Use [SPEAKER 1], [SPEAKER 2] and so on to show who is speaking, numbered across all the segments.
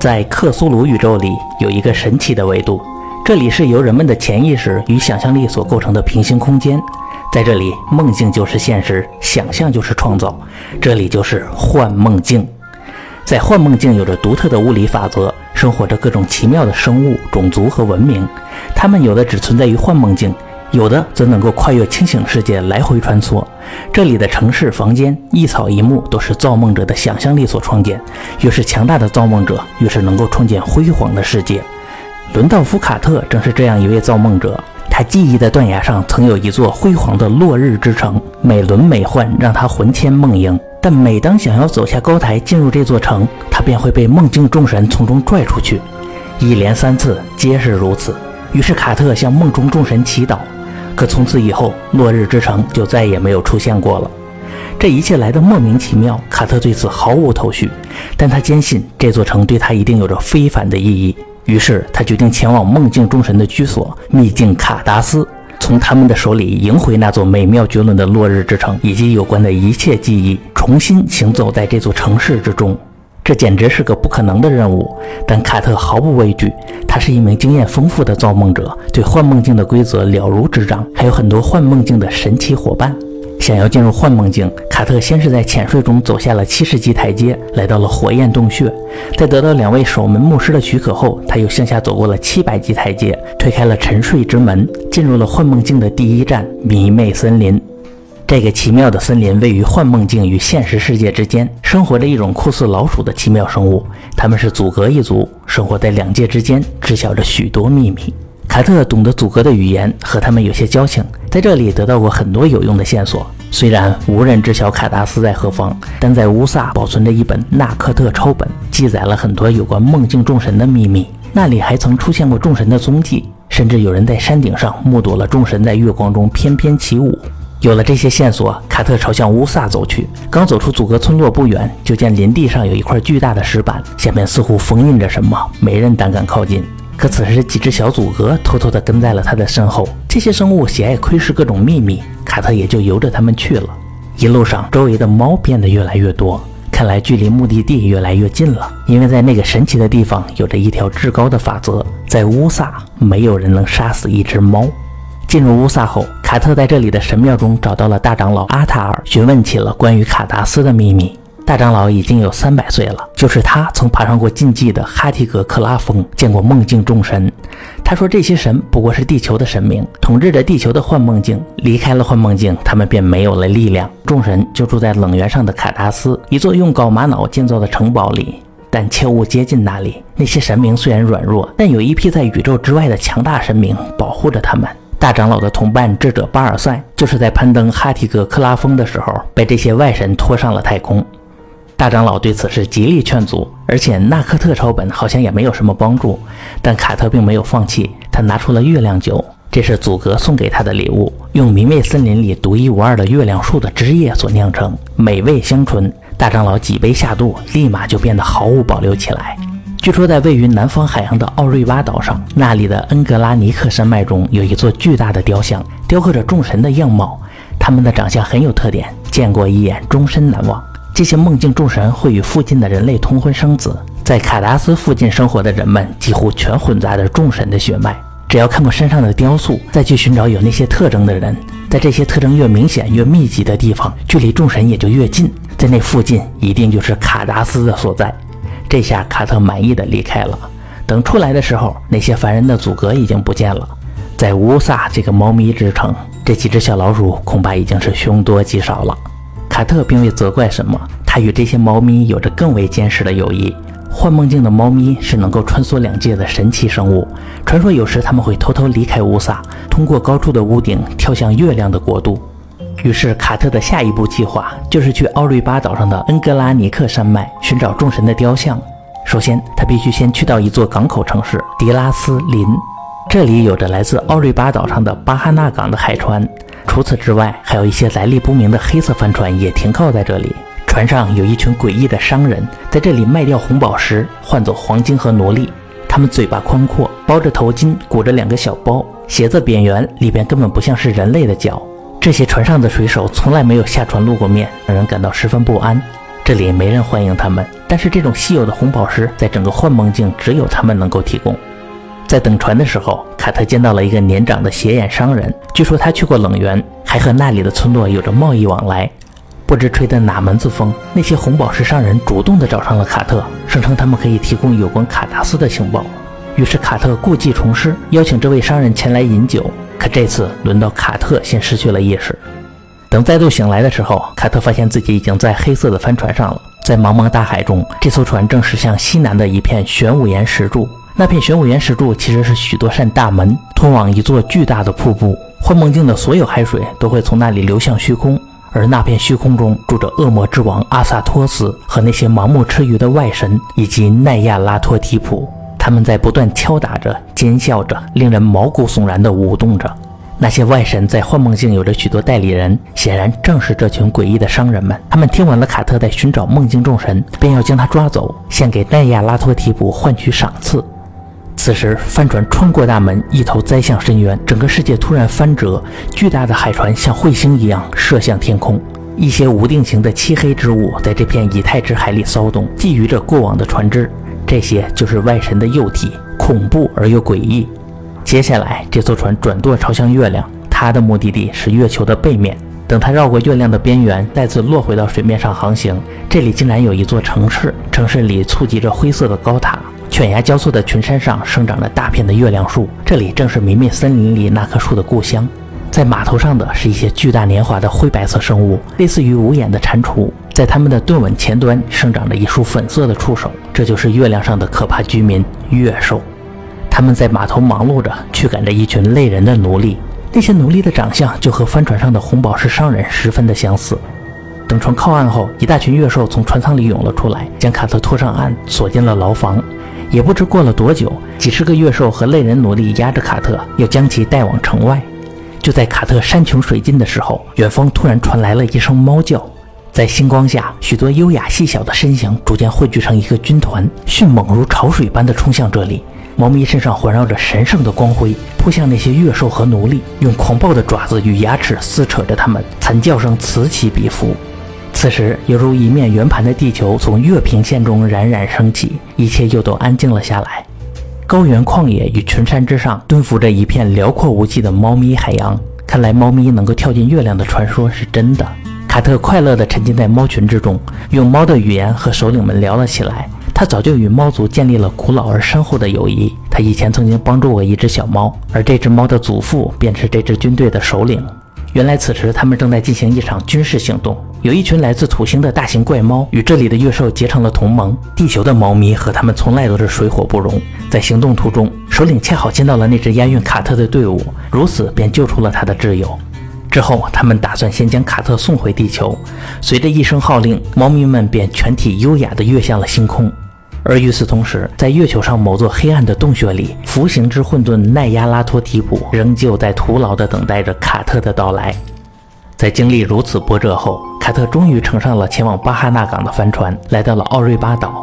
[SPEAKER 1] 在克苏鲁宇宙里有一个神奇的维度，这里是由人们的潜意识与想象力所构成的平行空间。在这里，梦境就是现实，想象就是创造，这里就是幻梦境。在幻梦境有着独特的物理法则，生活着各种奇妙的生物、种族和文明，它们有的只存在于幻梦境。有的则能够跨越清醒世界来回穿梭，这里的城市、房间、一草一木都是造梦者的想象力所创建。越是强大的造梦者，越是能够创建辉煌的世界。伦道夫·卡特正是这样一位造梦者。他记忆的断崖上曾有一座辉煌的落日之城，美轮美奂，让他魂牵梦萦。但每当想要走下高台进入这座城，他便会被梦境众神从中拽出去。一连三次，皆是如此。于是卡特向梦中众神祈祷。可从此以后，落日之城就再也没有出现过了。这一切来的莫名其妙，卡特对此毫无头绪。但他坚信这座城对他一定有着非凡的意义。于是他决定前往梦境众神的居所秘境卡达斯，从他们的手里赢回那座美妙绝伦的落日之城以及有关的一切记忆，重新行走在这座城市之中。这简直是个不可能的任务，但卡特毫不畏惧。他是一名经验丰富的造梦者，对幻梦境的规则了如指掌，还有很多幻梦境的神奇伙伴。想要进入幻梦境，卡特先是在浅睡中走下了七十级台阶，来到了火焰洞穴。在得到两位守门牧师的许可后，他又向下走过了七百级台阶，推开了沉睡之门，进入了幻梦境的第一站——迷魅森林。这个奇妙的森林位于幻梦境与现实世界之间，生活着一种酷似老鼠的奇妙生物。他们是阻隔一族，生活在两界之间，知晓着许多秘密。卡特懂得阻隔的语言，和他们有些交情，在这里得到过很多有用的线索。虽然无人知晓卡达斯在何方，但在乌萨保存着一本纳克特抄本，记载了很多有关梦境众神的秘密。那里还曾出现过众神的踪迹，甚至有人在山顶上目睹了众神在月光中翩翩起舞。有了这些线索，卡特朝向乌萨走去。刚走出阻隔村落不远，就见林地上有一块巨大的石板，下面似乎封印着什么，没人胆敢靠近。可此时，几只小阻隔偷偷地跟在了他的身后。这些生物喜爱窥视各种秘密，卡特也就由着他们去了。一路上，周围的猫变得越来越多，看来距离目的地越来越近了。因为在那个神奇的地方，有着一条至高的法则：在乌萨，没有人能杀死一只猫。进入乌萨后，卡特在这里的神庙中找到了大长老阿塔尔，询问起了关于卡达斯的秘密。大长老已经有三百岁了，就是他曾爬上过禁忌的哈提格克拉峰，见过梦境众神。他说这些神不过是地球的神明，统治着地球的幻梦境。离开了幻梦境，他们便没有了力量。众神就住在冷原上的卡达斯，一座用镐玛瑙建造的城堡里，但切勿接近那里。那些神明虽然软弱，但有一批在宇宙之外的强大神明保护着他们。大长老的同伴智者巴尔赛，就是在攀登哈提格克拉峰的时候，被这些外神拖上了太空。大长老对此事极力劝阻，而且纳克特抄本好像也没有什么帮助。但卡特并没有放弃，他拿出了月亮酒，这是祖格送给他的礼物，用明媚森林里独一无二的月亮树的汁液所酿成，美味香醇。大长老几杯下肚，立马就变得毫无保留起来。据说，在位于南方海洋的奥瑞巴岛上，那里的恩格拉尼克山脉中有一座巨大的雕像，雕刻着众神的样貌。他们的长相很有特点，见过一眼终身难忘。这些梦境众神会与附近的人类通婚生子，在卡达斯附近生活的人们几乎全混杂着众神的血脉。只要看过身上的雕塑，再去寻找有那些特征的人，在这些特征越明显、越密集的地方，距离众神也就越近。在那附近，一定就是卡达斯的所在。这下卡特满意的离开了。等出来的时候，那些烦人的阻隔已经不见了。在乌萨这个猫咪之城，这几只小老鼠恐怕已经是凶多吉少了。卡特并未责怪什么，他与这些猫咪有着更为坚实的友谊。幻梦境的猫咪是能够穿梭两界的神奇生物，传说有时他们会偷偷离开乌萨，通过高处的屋顶跳向月亮的国度。于是，卡特的下一步计划就是去奥瑞巴岛上的恩格拉尼克山脉寻找众神的雕像。首先，他必须先去到一座港口城市迪拉斯林，这里有着来自奥瑞巴岛上的巴哈纳港的海船。除此之外，还有一些来历不明的黑色帆船也停靠在这里。船上有一群诡异的商人，在这里卖掉红宝石，换走黄金和奴隶。他们嘴巴宽阔，包着头巾，鼓着两个小包，鞋子扁圆，里边根本不像是人类的脚。这些船上的水手从来没有下船露过面，让人感到十分不安。这里没人欢迎他们。但是这种稀有的红宝石，在整个幻梦境只有他们能够提供。在等船的时候，卡特见到了一个年长的斜眼商人，据说他去过冷源，还和那里的村落有着贸易往来。不知吹的哪门子风，那些红宝石商人主动的找上了卡特，声称他们可以提供有关卡达斯的情报。于是卡特故技重施，邀请这位商人前来饮酒。可这次轮到卡特先失去了意识。等再度醒来的时候，卡特发现自己已经在黑色的帆船上了。在茫茫大海中，这艘船正驶向西南的一片玄武岩石柱。那片玄武岩石柱其实是许多扇大门，通往一座巨大的瀑布。幻梦境的所有海水都会从那里流向虚空。而那片虚空中住着恶魔之王阿萨托斯和那些盲目吃鱼的外神，以及奈亚拉托提普。他们在不断敲打着、尖笑着，令人毛骨悚然地舞动着。那些外神在幻梦境有着许多代理人，显然正是这群诡异的商人们。他们听闻了卡特在寻找梦境众神，便要将他抓走，献给奈亚拉托提普换取赏赐。此时，帆船穿过大门，一头栽向深渊。整个世界突然翻折，巨大的海船像彗星一样射向天空。一些无定型的漆黑之物在这片以太之海里骚动，觊觎着过往的船只。这些就是外神的幼体，恐怖而又诡异。接下来，这艘船转舵朝向月亮，它的目的地是月球的背面。等它绕过月亮的边缘，再次落回到水面上航行，这里竟然有一座城市。城市里簇集着灰色的高塔。犬牙交错的群山上生长着大片的月亮树，这里正是明灭森林里那棵树的故乡。在码头上的是一些巨大年华的灰白色生物，类似于无眼的蟾蜍。在它们的盾吻前端生长着一束粉色的触手，这就是月亮上的可怕居民月兽。他们在码头忙碌着，驱赶着一群累人的奴隶。那些奴隶的长相就和帆船上的红宝石商人十分的相似。等船靠岸后，一大群月兽从船舱里涌了出来，将卡特拖上岸，锁进了牢房。也不知过了多久，几十个月兽和类人奴隶压着卡特，要将其带往城外。就在卡特山穷水尽的时候，远方突然传来了一声猫叫。在星光下，许多优雅细小的身形逐渐汇聚成一个军团，迅猛如潮水般的冲向这里。猫咪身上环绕着神圣的光辉，扑向那些月兽和奴隶，用狂暴的爪子与牙齿撕扯着它们，惨叫声此起彼伏。此时，犹如一面圆盘的地球从月平线中冉冉升起，一切又都安静了下来。高原旷野与群山之上，蹲伏着一片辽阔无际的猫咪海洋。看来，猫咪能够跳进月亮的传说是真的。卡特快乐地沉浸在猫群之中，用猫的语言和首领们聊了起来。他早就与猫族建立了古老而深厚的友谊。他以前曾经帮助过一只小猫，而这只猫的祖父便是这支军队的首领。原来此时他们正在进行一场军事行动，有一群来自土星的大型怪猫与这里的月兽结成了同盟。地球的猫咪和他们从来都是水火不容。在行动途中，首领恰好见到了那支押运卡特的队伍，如此便救出了他的挚友。之后，他们打算先将卡特送回地球。随着一声号令，猫咪们便全体优雅地跃向了星空。而与此同时，在月球上某座黑暗的洞穴里，服刑之混沌奈亚拉托提普仍旧在徒劳地等待着卡特的到来。在经历如此波折后，卡特终于乘上了前往巴哈纳港的帆船，来到了奥瑞巴岛。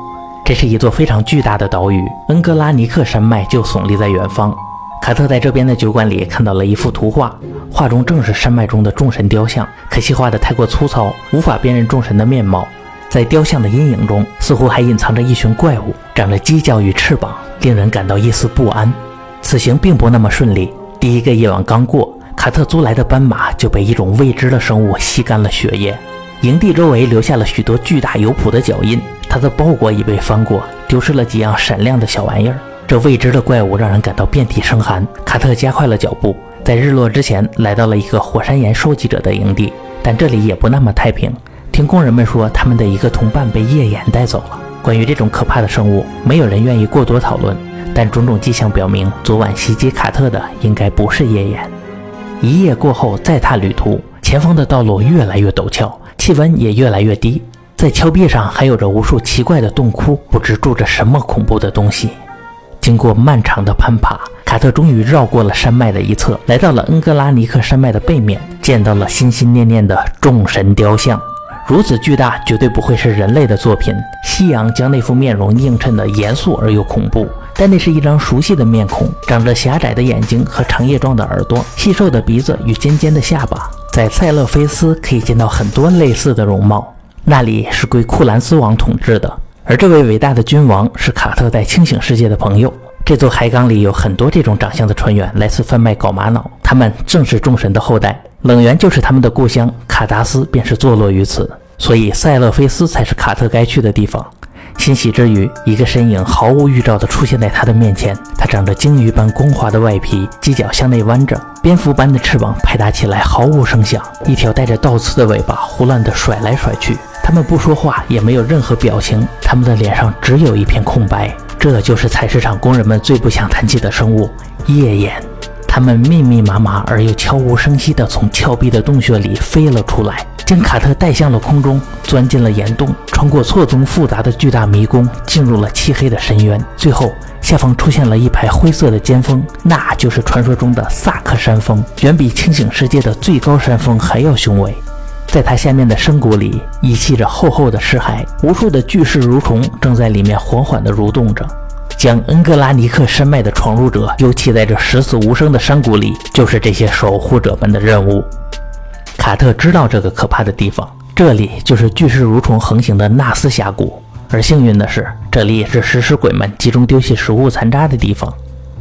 [SPEAKER 1] 这是一座非常巨大的岛屿，恩格拉尼克山脉就耸立在远方。卡特在这边的酒馆里看到了一幅图画，画中正是山脉中的众神雕像，可惜画的太过粗糙，无法辨认众神的面貌。在雕像的阴影中，似乎还隐藏着一群怪物，长着犄角与翅膀，令人感到一丝不安。此行并不那么顺利。第一个夜晚刚过，卡特租来的斑马就被一种未知的生物吸干了血液，营地周围留下了许多巨大油蹼的脚印。他的包裹已被翻过，丢失了几样闪亮的小玩意儿。这未知的怪物让人感到遍体生寒。卡特加快了脚步，在日落之前来到了一个火山岩收集者的营地，但这里也不那么太平。听工人们说，他们的一个同伴被夜眼带走了。关于这种可怕的生物，没有人愿意过多讨论。但种种迹象表明，昨晚袭击卡特的应该不是夜眼。一夜过后，再踏旅途，前方的道路越来越陡峭，气温也越来越低。在峭壁上还有着无数奇怪的洞窟，不知住着什么恐怖的东西。经过漫长的攀爬，卡特终于绕过了山脉的一侧，来到了恩格拉尼克山脉的背面，见到了心心念念的众神雕像。如此巨大，绝对不会是人类的作品。夕阳将那副面容映衬得严肃而又恐怖，但那是一张熟悉的面孔，长着狭窄的眼睛和长叶状的耳朵，细瘦的鼻子与尖尖的下巴。在塞勒菲斯可以见到很多类似的容貌。那里是归库兰斯王统治的。而这位伟大的君王是卡特在清醒世界的朋友。这座海港里有很多这种长相的船员来自贩卖搞玛瑙，他们正是众神的后代。冷源就是他们的故乡，卡达斯便是坐落于此，所以塞勒菲斯才是卡特该去的地方。欣喜之余，一个身影毫无预兆地出现在他的面前。他长着鲸鱼般光滑的外皮，犄角向内弯着，蝙蝠般的翅膀拍打起来毫无声响，一条带着倒刺的尾巴胡乱地甩来甩去。他们不说话，也没有任何表情，他们的脸上只有一片空白。这就是采石场工人们最不想谈起的生物——夜眼。它们密密麻麻而又悄无声息地从峭壁的洞穴里飞了出来。将卡特带向了空中，钻进了岩洞，穿过错综复杂的巨大迷宫，进入了漆黑的深渊。最后，下方出现了一排灰色的尖峰，那就是传说中的萨克山峰，远比清醒世界的最高山峰还要雄伟。在它下面的深谷里，遗弃着厚厚的尸骸，无数的巨噬蠕虫正在里面缓缓地蠕动着。将恩格拉尼克山脉的闯入者丢弃在这十死无生的山谷里，就是这些守护者们的任务。卡特知道这个可怕的地方，这里就是巨噬蠕虫横行的纳斯峡谷。而幸运的是，这里也是食尸鬼们集中丢弃食物残渣的地方。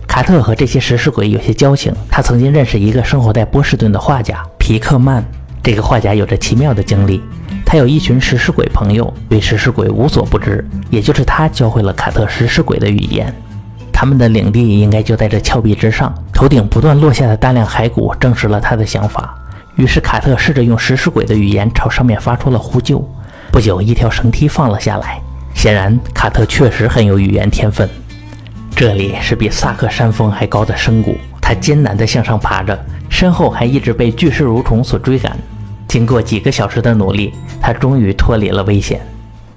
[SPEAKER 1] 卡特和这些食尸鬼有些交情，他曾经认识一个生活在波士顿的画家皮克曼。这个画家有着奇妙的经历，他有一群食尸鬼朋友，对食尸鬼无所不知。也就是他教会了卡特食尸鬼的语言。他们的领地应该就在这峭壁之上，头顶不断落下的大量骸骨证实了他的想法。于是卡特试着用食尸鬼的语言朝上面发出了呼救。不久，一条绳梯放了下来。显然，卡特确实很有语言天分。这里是比萨克山峰还高的深谷，他艰难地向上爬着，身后还一直被巨噬蠕虫所追赶。经过几个小时的努力，他终于脱离了危险。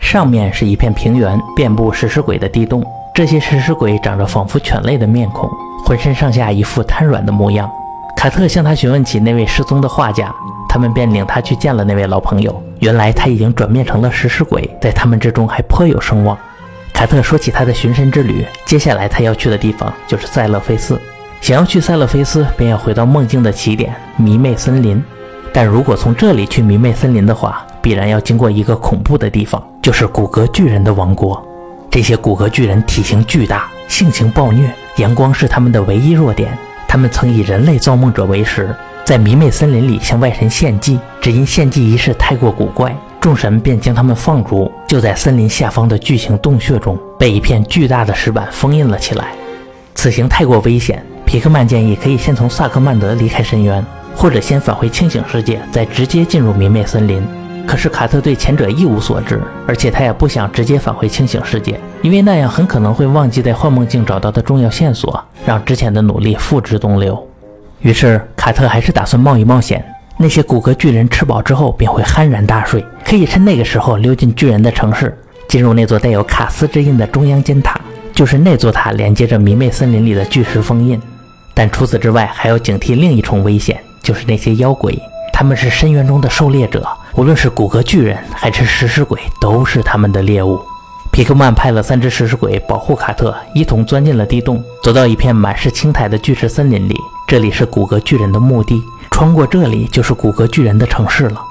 [SPEAKER 1] 上面是一片平原，遍布食尸鬼的地洞。这些食尸鬼长着仿佛犬类的面孔，浑身上下一副瘫软的模样。卡特向他询问起那位失踪的画家，他们便领他去见了那位老朋友。原来他已经转变成了食尸鬼，在他们之中还颇有声望。卡特说起他的寻神之旅，接下来他要去的地方就是塞勒菲斯。想要去塞勒菲斯，便要回到梦境的起点迷魅森林。但如果从这里去迷魅森林的话，必然要经过一个恐怖的地方，就是骨骼巨人的王国。这些骨骼巨人体型巨大，性情暴虐，阳光是他们的唯一弱点。他们曾以人类造梦者为食，在迷魅森林里向外神献祭，只因献祭仪式太过古怪，众神便将他们放逐，就在森林下方的巨型洞穴中，被一片巨大的石板封印了起来。此行太过危险，皮克曼建议可以先从萨克曼德离开深渊，或者先返回清醒世界，再直接进入迷魅森林。可是卡特对前者一无所知，而且他也不想直接返回清醒世界，因为那样很可能会忘记在幻梦境找到的重要线索，让之前的努力付之东流。于是卡特还是打算冒一冒险。那些骨骼巨人吃饱之后便会酣然大睡，可以趁那个时候溜进巨人的城市，进入那座带有卡斯之印的中央尖塔，就是那座塔连接着迷魅森林里的巨石封印。但除此之外，还要警惕另一重危险，就是那些妖鬼。他们是深渊中的狩猎者，无论是骨骼巨人还是食尸鬼，都是他们的猎物。皮克曼派了三只食尸鬼保护卡特，一同钻进了地洞，走到一片满是青苔的巨石森林里。这里是骨骼巨人的墓地，穿过这里就是骨骼巨人的城市了。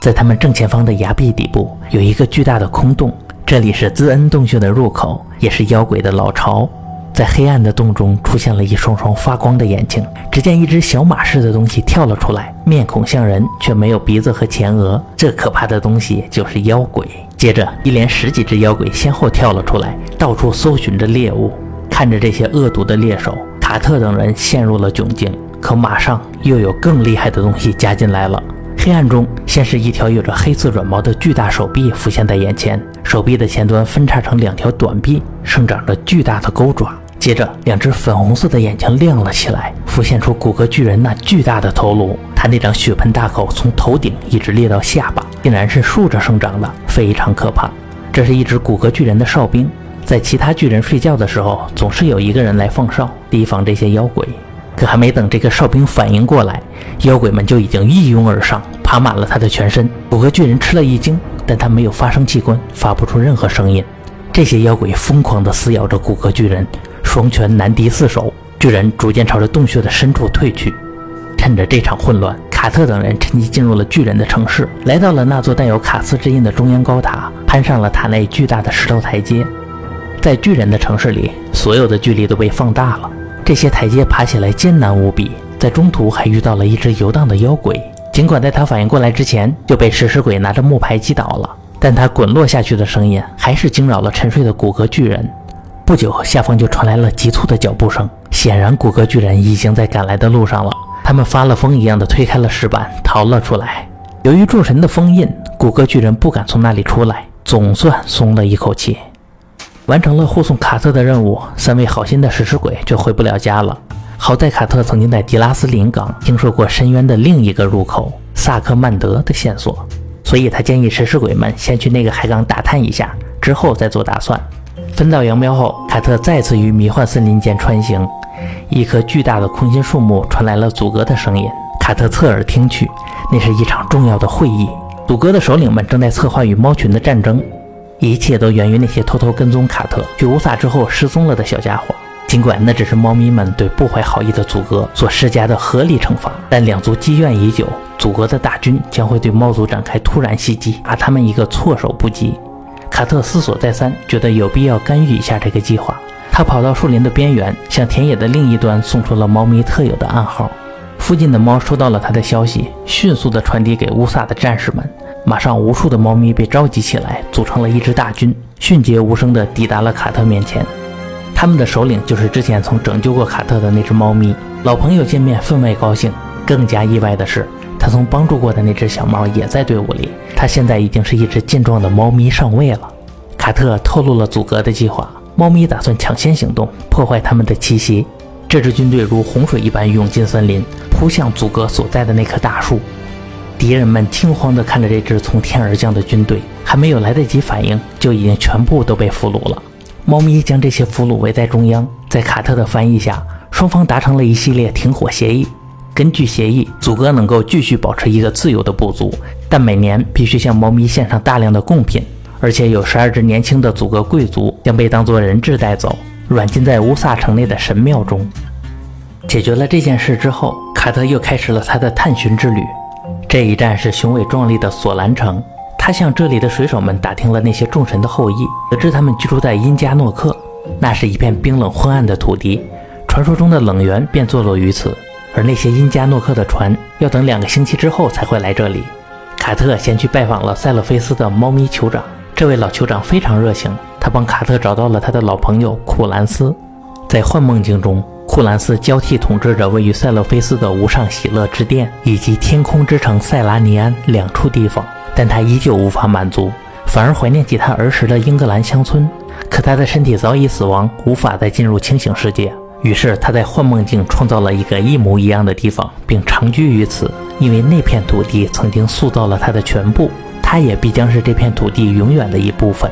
[SPEAKER 1] 在他们正前方的崖壁底部有一个巨大的空洞，这里是兹恩洞穴的入口，也是妖鬼的老巢。在黑暗的洞中出现了一双双发光的眼睛，只见一只小马似的东西跳了出来，面孔像人，却没有鼻子和前额。这可怕的东西就是妖鬼。接着，一连十几只妖鬼先后跳了出来，到处搜寻着猎物。看着这些恶毒的猎手，卡特等人陷入了窘境。可马上又有更厉害的东西加进来了。黑暗中，先是一条有着黑色软毛的巨大手臂浮现在眼前，手臂的前端分叉成两条短臂，生长着巨大的钩爪。接着，两只粉红色的眼睛亮了起来，浮现出骨骼巨人那巨大的头颅。他那张血盆大口从头顶一直裂到下巴，竟然是竖着生长的，非常可怕。这是一只骨骼巨人的哨兵，在其他巨人睡觉的时候，总是有一个人来放哨，提防这些妖鬼。可还没等这个哨兵反应过来，妖鬼们就已经一拥而上，爬满了他的全身。骨骼巨人吃了一惊，但他没有发声器官，发不出任何声音。这些妖鬼疯狂地撕咬着骨骼巨人。双拳难敌四手，巨人逐渐朝着洞穴的深处退去。趁着这场混乱，卡特等人趁机进入了巨人的城市，来到了那座带有卡斯之印的中央高塔，攀上了塔内巨大的石头台阶。在巨人的城市里，所有的距离都被放大了，这些台阶爬起来艰难无比。在中途还遇到了一只游荡的妖鬼，尽管在他反应过来之前就被食尸鬼拿着木牌击倒了，但他滚落下去的声音还是惊扰了沉睡的骨骼巨人。不久，下方就传来了急促的脚步声，显然骨骼巨人已经在赶来的路上了。他们发了疯一样的推开了石板，逃了出来。由于众神的封印，骨骼巨人不敢从那里出来，总算松了一口气。完成了护送卡特的任务，三位好心的食尸鬼就回不了家了。好在卡特曾经在迪拉斯林港听说过深渊的另一个入口萨克曼德的线索，所以他建议食尸鬼们先去那个海港打探一下，之后再做打算。分道扬镳后，卡特再次于迷幻森林间穿行。一棵巨大的空心树木传来了阻隔的声音。卡特侧耳听去，那是一场重要的会议。阻隔的首领们正在策划与猫群的战争。一切都源于那些偷偷跟踪卡特去乌萨之后失踪了的小家伙。尽管那只是猫咪们对不怀好意的阻隔所施加的合理惩罚，但两族积怨已久，阻隔的大军将会对猫族展开突然袭击，打他们一个措手不及。卡特思索再三，觉得有必要干预一下这个计划。他跑到树林的边缘，向田野的另一端送出了猫咪特有的暗号。附近的猫收到了他的消息，迅速地传递给乌萨的战士们。马上，无数的猫咪被召集起来，组成了一支大军，迅捷无声地抵达了卡特面前。他们的首领就是之前曾拯救过卡特的那只猫咪。老朋友见面，分外高兴。更加意外的是，他曾帮助过的那只小猫也在队伍里。它现在已经是一只健壮的猫咪上尉了。卡特透露了阻隔的计划：猫咪打算抢先行动，破坏他们的栖息。这支军队如洪水一般涌进森林，扑向阻隔所在的那棵大树。敌人们惊慌地看着这支从天而降的军队，还没有来得及反应，就已经全部都被俘虏了。猫咪将这些俘虏围在中央，在卡特的翻译下，双方达成了一系列停火协议。根据协议，阻隔能够继续保持一个自由的部族，但每年必须向猫咪献上大量的贡品，而且有十二只年轻的祖格贵族将被当作人质带走。软禁在乌萨城内的神庙中。解决了这件事之后，卡特又开始了他的探寻之旅。这一站是雄伟壮丽的索兰城。他向这里的水手们打听了那些众神的后裔，得知他们居住在因加诺克，那是一片冰冷昏暗的土地，传说中的冷源便坐落于此。而那些因加诺克的船要等两个星期之后才会来这里。卡特先去拜访了塞勒菲斯的猫咪酋长，这位老酋长非常热情。他帮卡特找到了他的老朋友库兰斯，在幻梦境中，库兰斯交替统治着位于塞勒菲斯的无上喜乐之殿以及天空之城塞拉尼安两处地方，但他依旧无法满足，反而怀念起他儿时的英格兰乡村。可他的身体早已死亡，无法再进入清醒世界。于是他在幻梦境创造了一个一模一样的地方，并长居于此，因为那片土地曾经塑造了他的全部，他也必将是这片土地永远的一部分。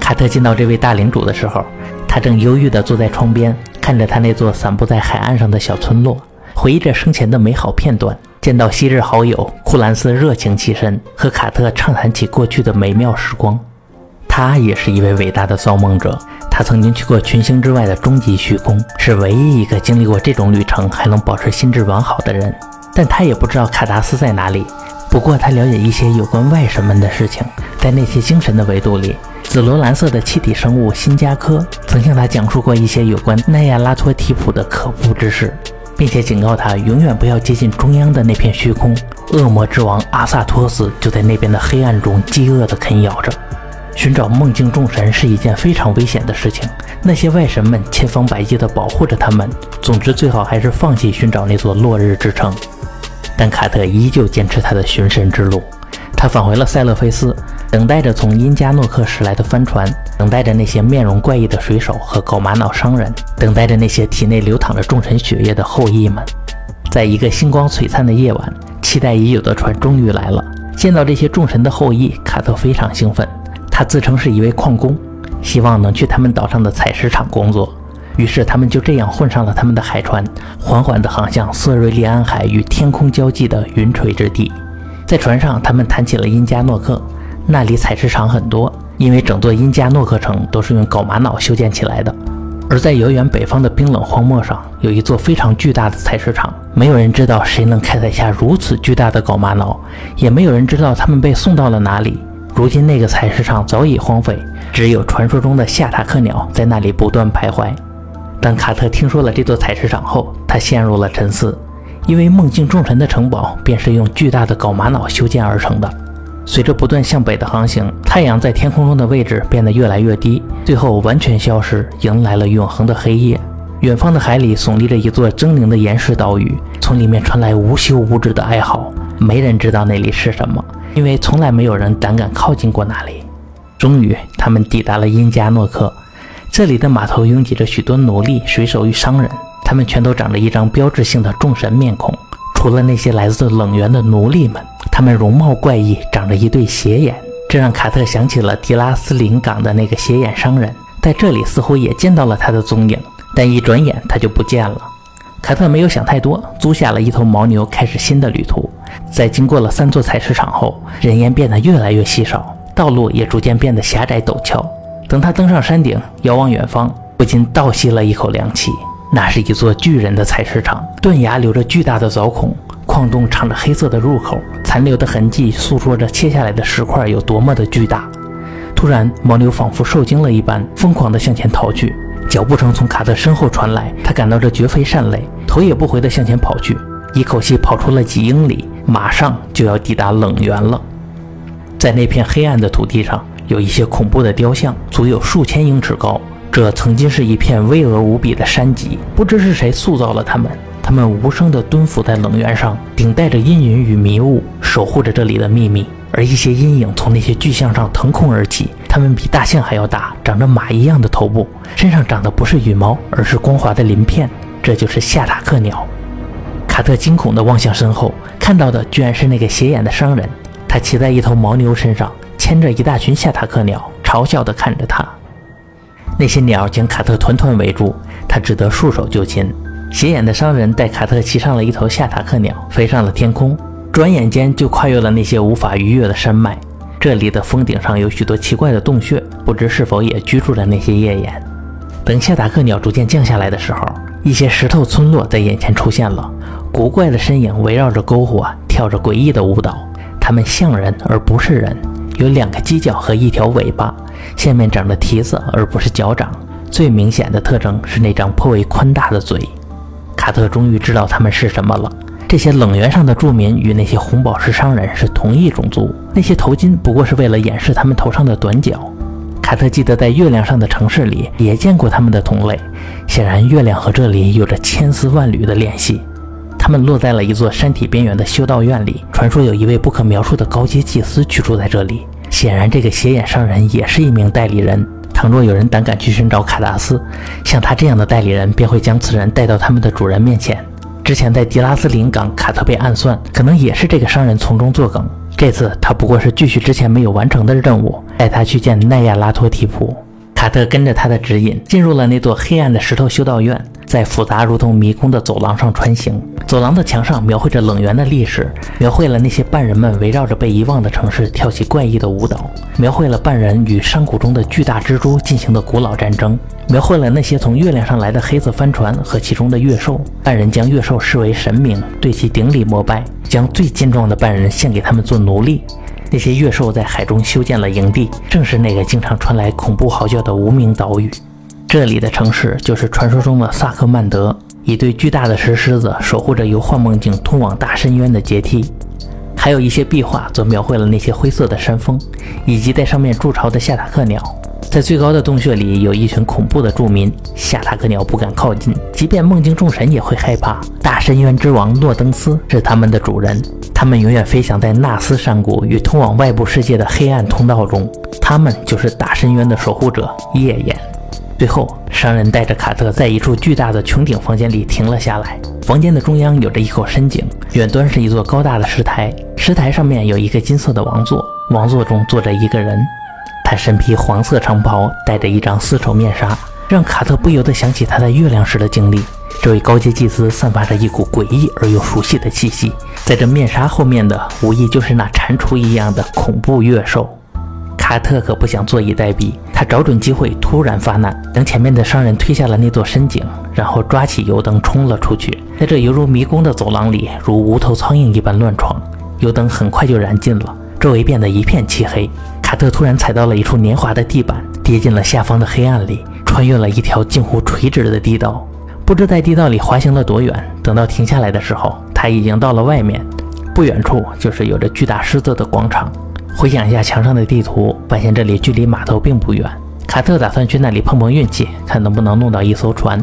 [SPEAKER 1] 卡特见到这位大领主的时候，他正忧郁地坐在窗边，看着他那座散布在海岸上的小村落，回忆着生前的美好片段。见到昔日好友库兰斯，热情起身，和卡特畅谈起过去的美妙时光。他也是一位伟大的造梦者，他曾经去过群星之外的终极虚空，是唯一一个经历过这种旅程还能保持心智完好的人。但他也不知道卡达斯在哪里。不过他了解一些有关外神们的事情，在那些精神的维度里。紫罗兰色的气体生物辛加科曾向他讲述过一些有关奈亚拉托提普的可怖之事，并且警告他永远不要接近中央的那片虚空。恶魔之王阿萨托斯就在那边的黑暗中饥饿地啃咬着。寻找梦境众神是一件非常危险的事情，那些外神们千方百计地保护着他们。总之，最好还是放弃寻找那座落日之城。但卡特依旧坚持他的寻神之路。他返回了塞勒菲斯，等待着从因加诺克驶来的帆船，等待着那些面容怪异的水手和狗玛瑙商人，等待着那些体内流淌着众神血液的后裔们。在一个星光璀璨的夜晚，期待已久的船终于来了。见到这些众神的后裔，卡特非常兴奋。他自称是一位矿工，希望能去他们岛上的采石场工作。于是他们就这样混上了他们的海船，缓缓地航向瑟瑞利安海与天空交际的云垂之地。在船上，他们谈起了因加诺克，那里采石场很多，因为整座因加诺克城都是用狗玛瑙修建起来的。而在遥远北方的冰冷荒漠上，有一座非常巨大的采石场。没有人知道谁能开采下如此巨大的缟玛瑙，也没有人知道他们被送到了哪里。如今那个采石场早已荒废，只有传说中的夏塔克鸟在那里不断徘徊。当卡特听说了这座采石场后，他陷入了沉思，因为梦境众神的城堡便是用巨大的缟玛瑙修建而成的。随着不断向北的航行，太阳在天空中的位置变得越来越低，最后完全消失，迎来了永恒的黑夜。远方的海里耸立着一座狰狞的岩石岛屿，从里面传来无休无止的哀嚎。没人知道那里是什么，因为从来没有人胆敢靠近过那里。终于，他们抵达了因加诺克，这里的码头拥挤着许多奴隶、水手与商人，他们全都长着一张标志性的众神面孔。除了那些来自冷源的奴隶们。他们容貌怪异，长着一对斜眼，这让卡特想起了迪拉斯林港的那个斜眼商人，在这里似乎也见到了他的踪影，但一转眼他就不见了。凯特没有想太多，租下了一头牦牛，开始新的旅途。在经过了三座采石场后，人烟变得越来越稀少，道路也逐渐变得狭窄陡峭。等他登上山顶，遥望远方，不禁倒吸了一口凉气。那是一座巨人的采石场，断崖留着巨大的凿孔。矿洞敞着黑色的入口，残留的痕迹诉说着切下来的石块有多么的巨大。突然，牦牛仿佛受惊了一般，疯狂地向前逃去，脚步声从卡特身后传来，他感到这绝非善类，头也不回地向前跑去，一口气跑出了几英里，马上就要抵达冷源了。在那片黑暗的土地上，有一些恐怖的雕像，足有数千英尺高。这曾经是一片巍峨无比的山脊，不知是谁塑造了它们。他们无声地蹲伏在冷源上，顶戴着阴云与迷雾，守护着这里的秘密。而一些阴影从那些巨象上腾空而起，它们比大象还要大，长着马一样的头部，身上长的不是羽毛，而是光滑的鳞片。这就是夏塔克鸟。卡特惊恐地望向身后，看到的居然是那个斜眼的商人。他骑在一头牦牛身上，牵着一大群夏塔克鸟，嘲笑地看着他。那些鸟将卡特团团围住，他只得束手就擒。斜眼的商人带卡特骑上了一头夏塔克鸟，飞上了天空，转眼间就跨越了那些无法逾越的山脉。这里的峰顶上有许多奇怪的洞穴，不知是否也居住着那些夜眼。等夏塔克鸟逐渐降下来的时候，一些石头村落在眼前出现了，古怪的身影围绕着篝火，跳着诡异的舞蹈。它们像人而不是人，有两个犄角和一条尾巴，下面长着蹄子而不是脚掌。最明显的特征是那张颇为宽大的嘴。卡特终于知道他们是什么了。这些冷源上的住民与那些红宝石商人是同一种族。那些头巾不过是为了掩饰他们头上的短角。卡特记得在月亮上的城市里也见过他们的同类。显然，月亮和这里有着千丝万缕的联系。他们落在了一座山体边缘的修道院里。传说有一位不可描述的高阶祭司居住在这里。显然，这个斜眼商人也是一名代理人。倘若有人胆敢去寻找卡达斯，像他这样的代理人便会将此人带到他们的主人面前。之前在迪拉斯林港，卡特被暗算，可能也是这个商人从中作梗。这次他不过是继续之前没有完成的任务，带他去见奈亚拉托提普。卡特跟着他的指引，进入了那座黑暗的石头修道院，在复杂如同迷宫的走廊上穿行。走廊的墙上描绘着冷源的历史，描绘了那些半人们围绕着被遗忘的城市跳起怪异的舞蹈，描绘了半人与山谷中的巨大蜘蛛进行的古老战争，描绘了那些从月亮上来的黑色帆船和其中的月兽。半人将月兽视为神明，对其顶礼膜拜，将最健壮的半人献给他们做奴隶。那些月兽在海中修建了营地，正是那个经常传来恐怖嚎叫的无名岛屿。这里的城市就是传说中的萨克曼德，一对巨大的石狮子守护着由幻梦境通往大深渊的阶梯。还有一些壁画则描绘了那些灰色的山峰，以及在上面筑巢的夏塔克鸟。在最高的洞穴里，有一群恐怖的住民，夏塔克鸟不敢靠近，即便梦境众神也会害怕。大深渊之王诺登斯是他们的主人。他们永远飞翔在纳斯山谷与通往外部世界的黑暗通道中，他们就是大深渊的守护者夜魇。最后，商人带着卡特在一处巨大的穹顶房间里停了下来。房间的中央有着一口深井，远端是一座高大的石台，石台上面有一个金色的王座，王座中坐着一个人，他身披黄色长袍，戴着一张丝绸面纱，让卡特不由得想起他在月亮时的经历。这位高阶祭司散发着一股诡异而又熟悉的气息，在这面纱后面的，无疑就是那蟾蜍一样的恐怖月兽。卡特可不想坐以待毙，他找准机会突然发难，将前面的商人推下了那座深井，然后抓起油灯冲了出去。在这犹如迷宫的走廊里，如无头苍蝇一般乱闯。油灯很快就燃尽了，周围变得一片漆黑。卡特突然踩到了一处年滑的地板，跌进了下方的黑暗里，穿越了一条近乎垂直的地道。不知在地道里滑行了多远，等到停下来的时候，他已经到了外面。不远处就是有着巨大狮子的广场。回想一下墙上的地图，发现这里距离码头并不远。卡特打算去那里碰碰运气，看能不能弄到一艘船。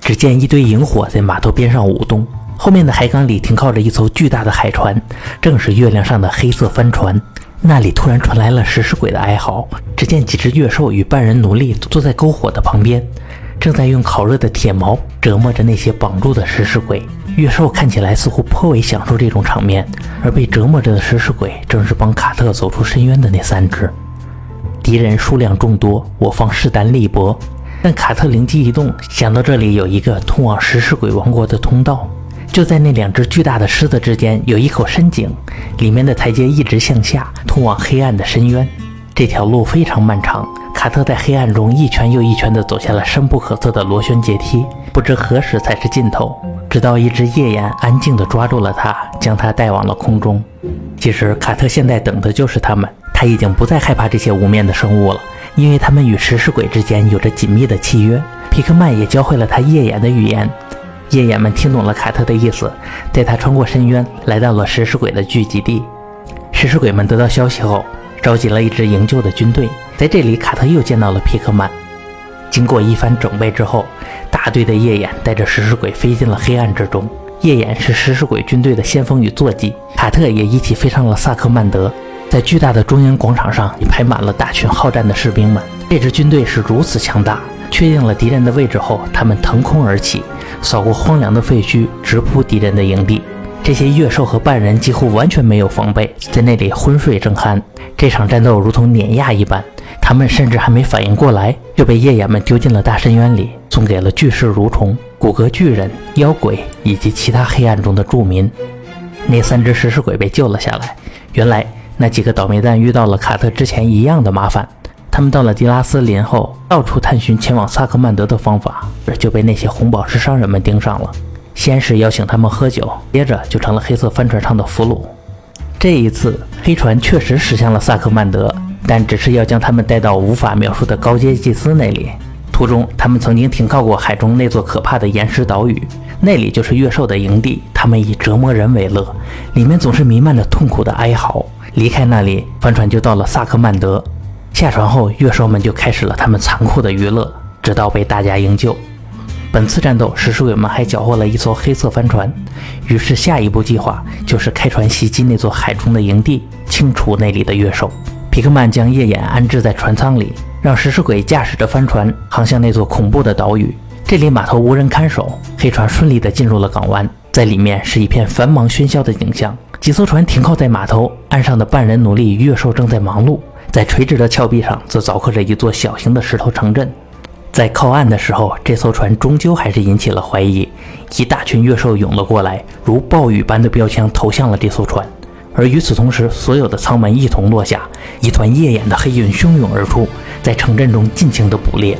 [SPEAKER 1] 只见一堆萤火在码头边上舞动，后面的海港里停靠着一艘巨大的海船，正是月亮上的黑色帆船。那里突然传来了食尸鬼的哀嚎。只见几只月兽与半人奴隶坐在篝火的旁边。正在用烤热的铁矛折磨着那些绑住的食尸鬼，月兽看起来似乎颇为享受这种场面，而被折磨着的食尸鬼正是帮卡特走出深渊的那三只。敌人数量众多，我方势单力薄，但卡特灵机一动，想到这里有一个通往食尸鬼王国的通道，就在那两只巨大的狮子之间有一口深井，里面的台阶一直向下，通往黑暗的深渊。这条路非常漫长。卡特在黑暗中一圈又一圈地走下了深不可测的螺旋阶梯，不知何时才是尽头。直到一只夜魇安静地抓住了他，将他带往了空中。其实卡特现在等的就是他们。他已经不再害怕这些无面的生物了，因为他们与食尸鬼之间有着紧密的契约。皮克曼也教会了他夜魇的语言。夜眼们听懂了卡特的意思，带他穿过深渊，来到了食尸鬼的聚集地。食尸鬼们得到消息后，召集了一支营救的军队。在这里，卡特又见到了皮克曼。经过一番整备之后，大队的夜眼带着食尸鬼飞进了黑暗之中。夜眼是食尸鬼军队的先锋与坐骑，卡特也一起飞上了萨克曼德。在巨大的中央广场上，排满了大群好战的士兵们。这支军队是如此强大。确定了敌人的位置后，他们腾空而起，扫过荒凉的废墟，直扑敌人的营地。这些月兽和半人几乎完全没有防备，在那里昏睡正酣。这场战斗如同碾压一般。他们甚至还没反应过来，就被夜魇们丢进了大深渊里，送给了巨噬蠕虫、骨骼巨人、妖鬼以及其他黑暗中的住民。那三只食尸鬼被救了下来。原来那几个倒霉蛋遇到了卡特之前一样的麻烦。他们到了迪拉斯林后，到处探寻前往萨克曼德的方法，而就被那些红宝石商人们盯上了。先是邀请他们喝酒，接着就成了黑色帆船上的俘虏。这一次，黑船确实驶向了萨克曼德。但只是要将他们带到无法描述的高阶祭司那里。途中，他们曾经停靠过海中那座可怕的岩石岛屿，那里就是月兽的营地。他们以折磨人为乐，里面总是弥漫着痛苦的哀嚎。离开那里，帆船就到了萨克曼德。下船后，月兽们就开始了他们残酷的娱乐，直到被大家营救。本次战斗，食尸鬼们还缴获了一艘黑色帆船。于是，下一步计划就是开船袭击那座海中的营地，清除那里的月兽。皮克曼将夜眼安置在船舱里，让食尸鬼驾驶着帆船航向那座恐怖的岛屿。这里码头无人看守，黑船顺利地进入了港湾，在里面是一片繁忙喧嚣的景象。几艘船停靠在码头岸上的半人奴隶与月兽正在忙碌，在垂直的峭壁上则凿刻着一座小型的石头城镇。在靠岸的时候，这艘船终究还是引起了怀疑，一大群月兽涌了过来，如暴雨般的标枪投向了这艘船。而与此同时，所有的舱门一同落下，一团夜眼的黑云汹涌而出，在城镇中尽情的捕猎。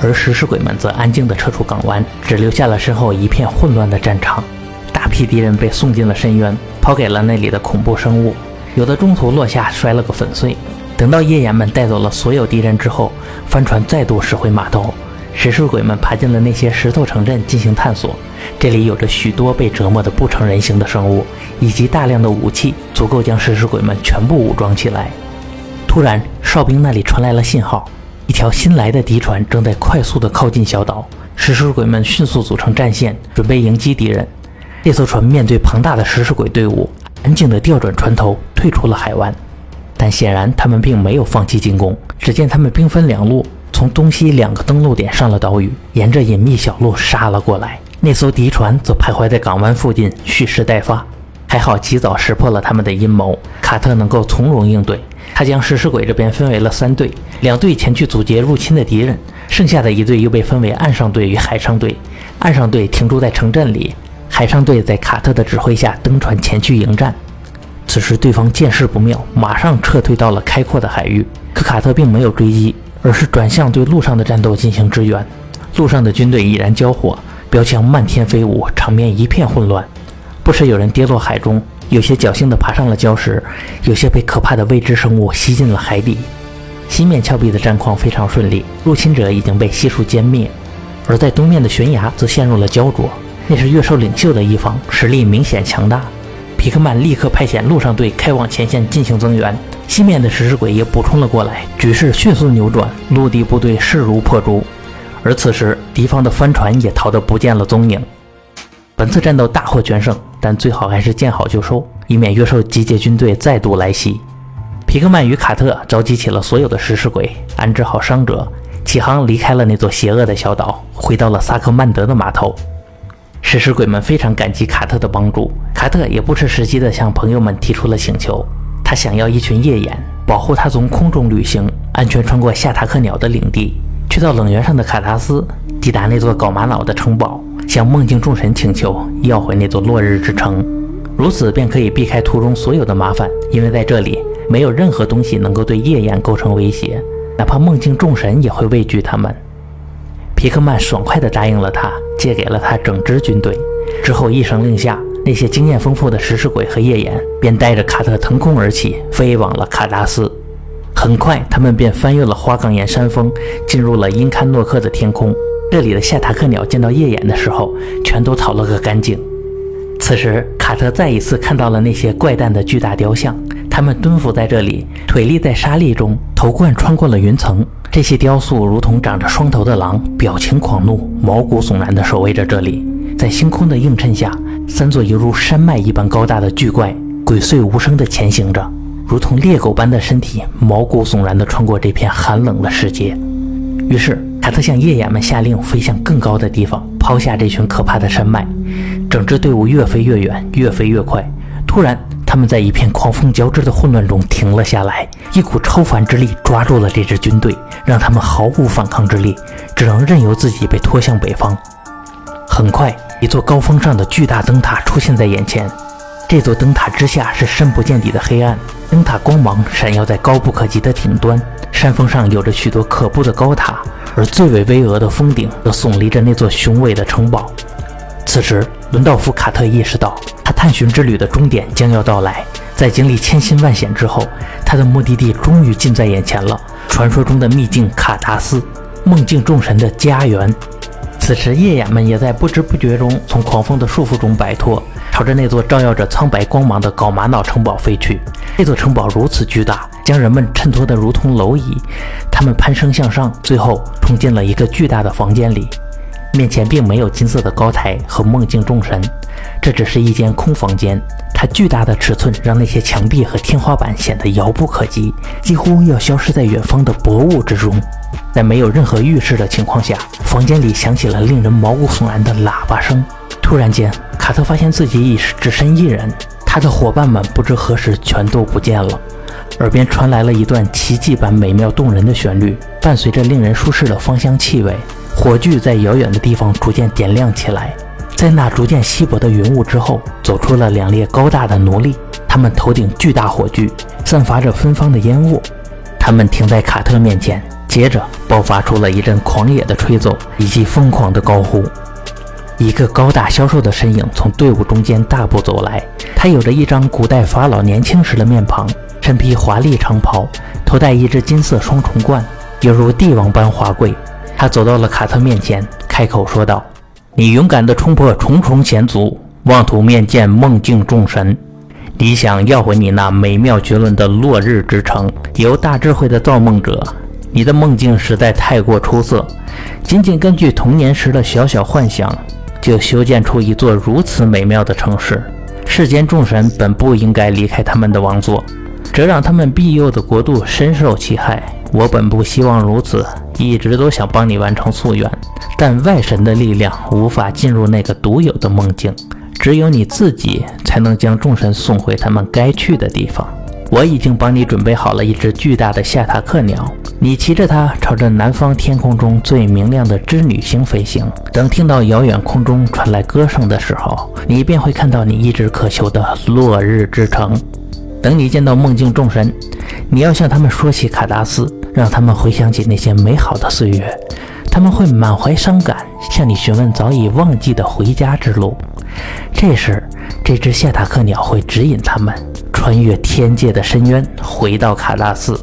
[SPEAKER 1] 而食尸鬼们则安静地撤出港湾，只留下了身后一片混乱的战场。大批敌人被送进了深渊，抛给了那里的恐怖生物，有的中途落下，摔了个粉碎。等到夜眼们带走了所有敌人之后，帆船再度驶回码头。食尸鬼们爬进了那些石头城镇进行探索，这里有着许多被折磨的不成人形的生物，以及大量的武器，足够将食尸鬼们全部武装起来。突然，哨兵那里传来了信号，一条新来的敌船正在快速地靠近小岛。食尸鬼们迅速组成战线，准备迎击敌人。这艘船面对庞大的食尸鬼队伍，安静地调转船头，退出了海湾。但显然，他们并没有放弃进攻。只见他们兵分两路。从东西两个登陆点上了岛屿，沿着隐秘小路杀了过来。那艘敌船则徘徊在港湾附近，蓄势待发。还好及早识破了他们的阴谋，卡特能够从容应对。他将食尸鬼这边分为了三队，两队前去阻截入侵的敌人，剩下的一队又被分为岸上队与海上队。岸上队停驻在城镇里，海上队在卡特的指挥下登船前去迎战。此时对方见势不妙，马上撤退到了开阔的海域。可卡特并没有追击。而是转向对陆上的战斗进行支援。陆上的军队已然交火，标枪漫天飞舞，场面一片混乱。不时有人跌落海中，有些侥幸地爬上了礁石，有些被可怕的未知生物吸进了海底。西面峭壁的战况非常顺利，入侵者已经被悉数歼灭；而在东面的悬崖则陷入了焦灼，那是月兽领袖的一方，实力明显强大。皮克曼立刻派遣陆上队开往前线进行增援，西面的食尸鬼也补充了过来，局势迅速扭转，陆地部队势如破竹。而此时，敌方的帆船也逃得不见了踪影。本次战斗大获全胜，但最好还是见好就收，以免月兽集结军队再度来袭。皮克曼与卡特召集起了所有的食尸鬼，安置好伤者，启航离开了那座邪恶的小岛，回到了萨克曼德的码头。食尸鬼们非常感激卡特的帮助，卡特也不失时机地向朋友们提出了请求，他想要一群夜眼，保护他从空中旅行，安全穿过夏塔克鸟的领地，去到冷原上的卡达斯，抵达那座搞玛瑙的城堡。向梦境众神请求要回那座落日之城，如此便可以避开途中所有的麻烦，因为在这里没有任何东西能够对夜眼构成威胁，哪怕梦境众神也会畏惧他们。皮克曼爽快地答应了他，借给了他整支军队。之后一声令下，那些经验丰富的食尸鬼和夜眼便带着卡特腾空而起，飞往了卡达斯。很快，他们便翻越了花岗岩山峰，进入了因堪诺克的天空。这里的夏塔克鸟见到夜眼的时候，全都逃了个干净。此时，卡特再一次看到了那些怪诞的巨大雕像，他们蹲伏在这里，腿立在沙砾中，头冠穿过了云层。这些雕塑如同长着双头的狼，表情狂怒，毛骨悚然地守卫着这里。在星空的映衬下，三座犹如山脉一般高大的巨怪鬼祟无声地前行着，如同猎狗般的身体，毛骨悚然地穿过这片寒冷的世界。于是。卡特向夜眼们下令，飞向更高的地方，抛下这群可怕的山脉。整支队伍越飞越远，越飞越快。突然，他们在一片狂风交织的混乱中停了下来，一股超凡之力抓住了这支军队，让他们毫无反抗之力，只能任由自己被拖向北方。很快，一座高峰上的巨大灯塔出现在眼前。这座灯塔之下是深不见底的黑暗，灯塔光芒闪耀在高不可及的顶端。山峰上有着许多可怖的高塔。而最为巍峨的峰顶则耸立着那座雄伟的城堡。此时，伦道夫·卡特意识到，他探寻之旅的终点将要到来。在经历千辛万险之后，他的目的地终于近在眼前了——传说中的秘境卡达斯，梦境众神的家园。此时，夜眼们也在不知不觉中从狂风的束缚中摆脱，朝着那座照耀着苍白光芒的搞玛瑙城堡飞去。这座城堡如此巨大。将人们衬托得如同蝼蚁，他们攀升向上，最后冲进了一个巨大的房间里。面前并没有金色的高台和梦境众神，这只是一间空房间。它巨大的尺寸让那些墙壁和天花板显得遥不可及，几乎要消失在远方的薄雾之中。在没有任何预示的情况下，房间里响起了令人毛骨悚然的喇叭声。突然间，卡特发现自己已是只身一人，他的伙伴们不知何时全都不见了。耳边传来了一段奇迹般美妙动人的旋律，伴随着令人舒适的芳香气味，火炬在遥远的地方逐渐点亮起来。在那逐渐稀薄的云雾之后，走出了两列高大的奴隶，他们头顶巨大火炬，散发着芬芳的烟雾。他们停在卡特面前，接着爆发出了一阵狂野的吹奏以及疯狂的高呼。一个高大消瘦的身影从队伍中间大步走来，他有着一张古代法老年轻时的面庞。身披华丽长袍，头戴一只金色双重冠，犹如帝王般华贵。他走到了卡特面前，开口说道：“你勇敢地冲破重重险阻，妄图面见梦境众神。你想要回你那美妙绝伦的落日之城，由大智慧的造梦者。你的梦境实在太过出色，仅仅根据童年时的小小幻想，就修建出一座如此美妙的城市。世间众神本不应该离开他们的王座。”这让他们庇佑的国度深受其害。我本不希望如此，一直都想帮你完成夙愿，但外神的力量无法进入那个独有的梦境，只有你自己才能将众神送回他们该去的地方。我已经帮你准备好了一只巨大的夏塔克鸟，你骑着它朝着南方天空中最明亮的织女星飞行。等听到遥远空中传来歌声的时候，你便会看到你一直渴求的落日之城。等你见到梦境众神，你要向他们说起卡达斯，让他们回想起那些美好的岁月。他们会满怀伤感，向你询问早已忘记的回家之路。这时，这只谢塔克鸟会指引他们穿越天界的深渊，回到卡纳斯。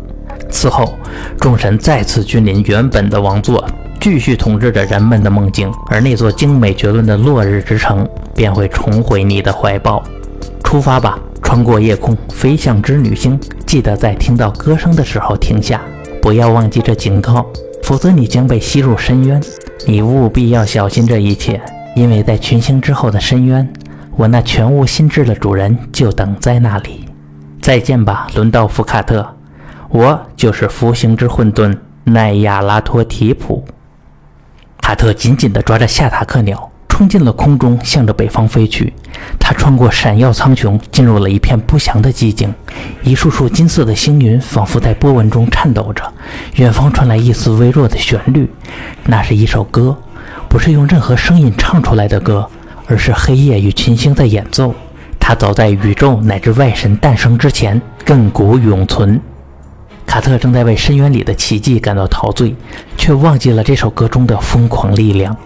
[SPEAKER 1] 此后，众神再次君临原本的王座，继续统治着人们的梦境，而那座精美绝伦的落日之城便会重回你的怀抱。出发吧，穿过夜空，飞向织女星。记得在听到歌声的时候停下，不要忘记这警告，否则你将被吸入深渊。你务必要小心这一切，因为在群星之后的深渊，我那全无心智的主人就等在那里。再见吧，伦道夫·卡特。我就是服刑之混沌奈亚拉托提普。卡特紧紧地抓着夏塔克鸟，冲进了空中，向着北方飞去。他穿过闪耀苍穹，进入了一片不祥的寂静。一束束金色的星云仿佛在波纹中颤抖着。远方传来一丝微弱的旋律，那是一首歌，不是用任何声音唱出来的歌，而是黑夜与群星在演奏。它早在宇宙乃至外神诞生之前，亘古永存。卡特正在为深渊里的奇迹感到陶醉，却忘记了这首歌中的疯狂力量。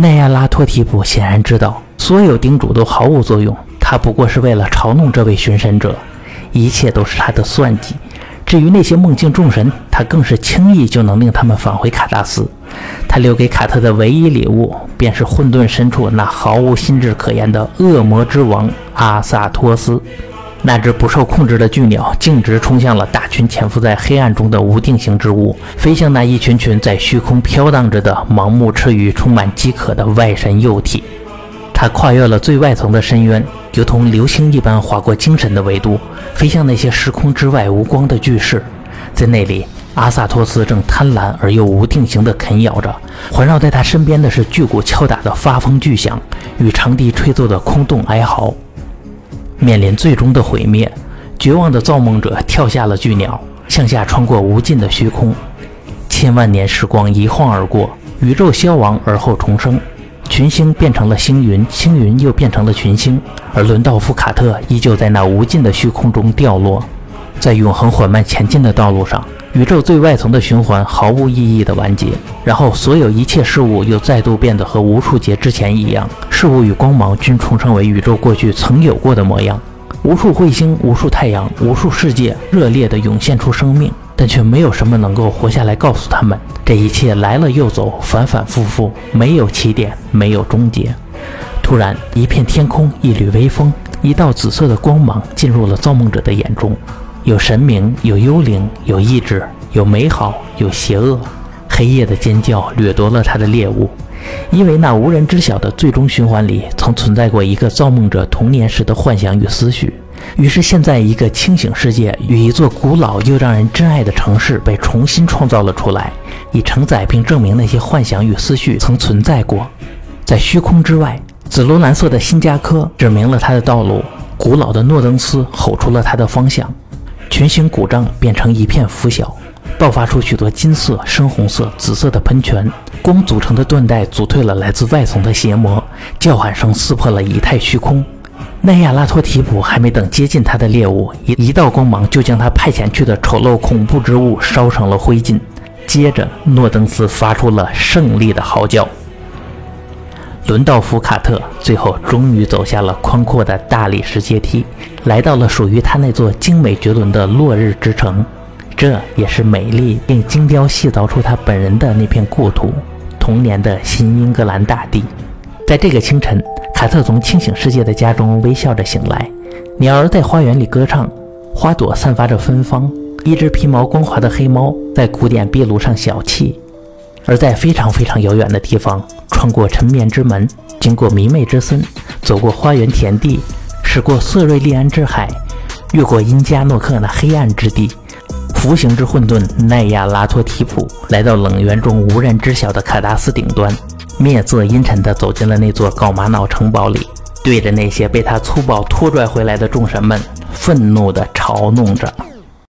[SPEAKER 1] 奈亚拉托提普显然知道，所有叮嘱都毫无作用，他不过是为了嘲弄这位寻神者，一切都是他的算计。至于那些梦境众神，他更是轻易就能令他们返回卡达斯。他留给卡特的唯一礼物，便是混沌深处那毫无心智可言的恶魔之王阿萨托斯。那只不受控制的巨鸟径直冲向了大群潜伏在黑暗中的无定型之物，飞向那一群群在虚空飘荡着的盲目吃鱼、充满饥渴的外神幼体。它跨越了最外层的深渊，如同流星一般划过精神的维度，飞向那些时空之外无光的巨室。在那里，阿萨托斯正贪婪而又无定型地啃咬着。环绕在他身边的是巨鼓敲打的发疯巨响，与长笛吹奏的空洞哀嚎。面临最终的毁灭，绝望的造梦者跳下了巨鸟，向下穿过无尽的虚空。千万年时光一晃而过，宇宙消亡而后重生，群星变成了星云，星云又变成了群星，而伦道夫·卡特依旧在那无尽的虚空中掉落。在永恒缓慢前进的道路上，宇宙最外层的循环毫无意义的完结，然后所有一切事物又再度变得和无数劫之前一样。事物与光芒均重生为宇宙过去曾有过的模样，无数彗星，无数太阳，无数世界，热烈地涌现出生命，但却没有什么能够活下来告诉他们，这一切来了又走，反反复复，没有起点，没有终结。突然，一片天空，一缕微风，一道紫色的光芒进入了造梦者的眼中，有神明，有幽灵，有意志，有美好，有邪恶。黑夜的尖叫掠夺了他的猎物。因为那无人知晓的最终循环里，曾存在过一个造梦者童年时的幻想与思绪。于是，现在一个清醒世界与一座古老又让人珍爱的城市被重新创造了出来，以承载并证明那些幻想与思绪曾存在过。在虚空之外，紫罗兰色的新加科指明了他的道路，古老的诺登斯吼出了他的方向。群星鼓胀，变成一片拂晓。爆发出许多金色、深红色、紫色的喷泉，光组成的缎带阻退了来自外层的邪魔。叫喊声撕破了以太虚空。奈亚拉托提普还没等接近他的猎物，一一道光芒就将他派遣去的丑陋恐怖之物烧成了灰烬。接着，诺登斯发出了胜利的嚎叫。伦道夫·卡特最后终于走下了宽阔的大理石阶梯，来到了属于他那座精美绝伦的落日之城。这也是美丽并精雕细凿出他本人的那片故土，童年的新英格兰大地。在这个清晨，卡特从清醒世界的家中微笑着醒来，鸟儿在花园里歌唱，花朵散发着芬芳，一只皮毛光滑的黑猫在古典壁炉上小憩。而在非常非常遥远的地方，穿过沉眠之门，经过迷妹之森，走过花园田地，驶过瑟瑞利安之海，越过因加诺克那黑暗之地。服刑之混沌奈亚拉托提普来到冷源中无人知晓的卡达斯顶端，面色阴沉地走进了那座搞玛瑙城堡里，对着那些被他粗暴拖拽回来的众神们愤怒地嘲弄着。